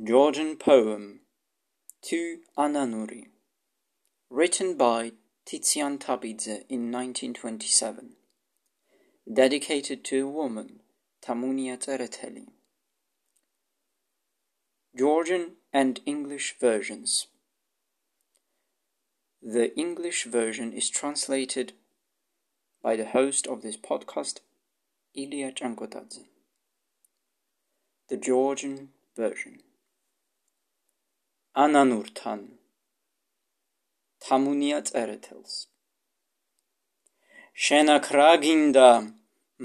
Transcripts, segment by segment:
Georgian poem to Ananuri, written by Tician Tabidze in 1927, dedicated to a woman, Tamunia Tsereteli. Georgian and English versions. The English version is translated by the host of this podcast, Ilia Chankotadze. The Georgian version. ანანურთან. თამუნია წერეთელს. შენ აქ რა გინდა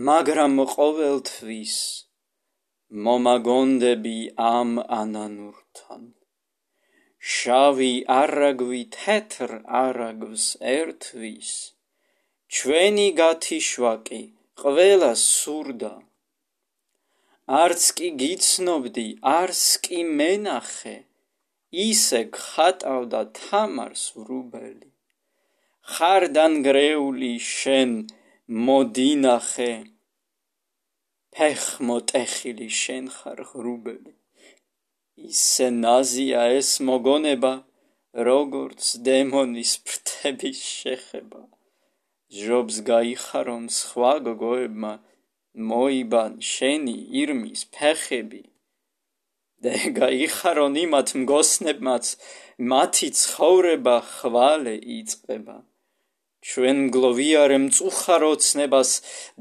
მაგრამ ყოველთვის მომაგონდები ამ ანანურთან. შავი არაგვი თეთრ არაგვის ერთვის ჩვენი გათიშვაკი ყველა სურდა. არც კი გიცნობდი არც კი მენახე ისე ხატავდა თამარს ვრუბელი. ხარდანგრეული შენ მოდინახე. ფეხ მოტეხილი შენ ხარ ხრუბელი ისე ნაზია ეს მოგონება როგორც დემონის ფრთების შეხება. ჟობს გაიხარონ სხვა გოგოებმა მოიბან შენი ირმის ფეხები გაიხარონ იმათ მგოსნებმაც მათი ცხოვრება ხვალე იწება ჩვენ გლოვიარე მწუხაროცნებას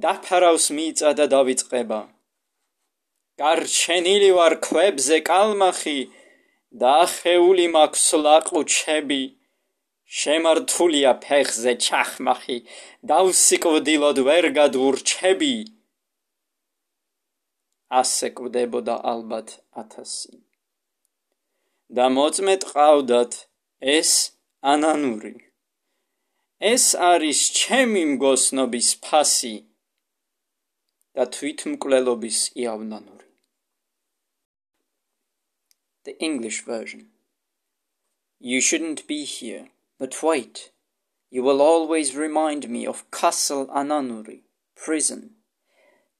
დაფარავს მიწა და დავიწყება. გარჩენილი ვარ ქვებზე კალმახი და ახეული მაქვს ლაყუჩები. შემართულია ფეხზე ჩახმახი დავსიკვდილოდ ვერ გადურჩები ასე კვდებოდა ალბათ ათასი. და მოწმეთ ყავდათ ეს ანანური. ეს არის ჩემი მგოსნობის ფასი და თვითმკვლელობის იავნანური. The English version. You shouldn't be here, but wait. You will always remind me of Castle Ananuri, prison.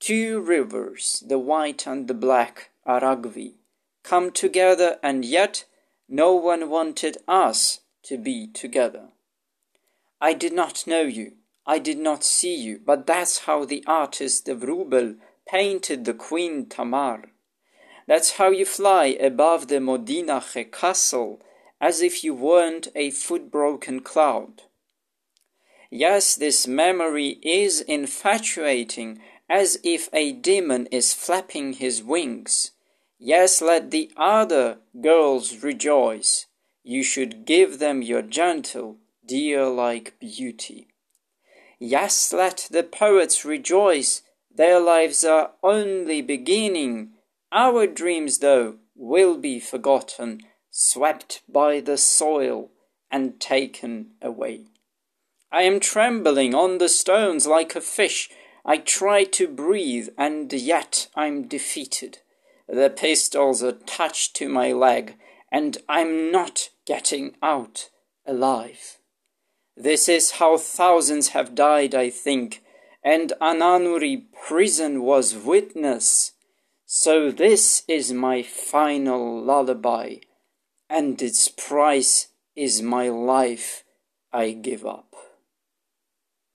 Two rivers, the white and the black Aragvi, come together and yet no one wanted us to be together. I did not know you, I did not see you, but that's how the artist Vrubel painted the Queen Tamar. That's how you fly above the Modinache castle as if you weren't a foot-broken cloud. Yes, this memory is infatuating as if a demon is flapping his wings. Yes, let the other girls rejoice. You should give them your gentle, deer like beauty. Yes, let the poets rejoice. Their lives are only beginning. Our dreams, though, will be forgotten, swept by the soil and taken away. I am trembling on the stones like a fish I try to breathe, and yet I'm defeated. The pistols are attached to my leg, and I'm not getting out alive. This is how thousands have died, I think, and Ananuri prison was witness. So this is my final lullaby, and its price is my life I give up.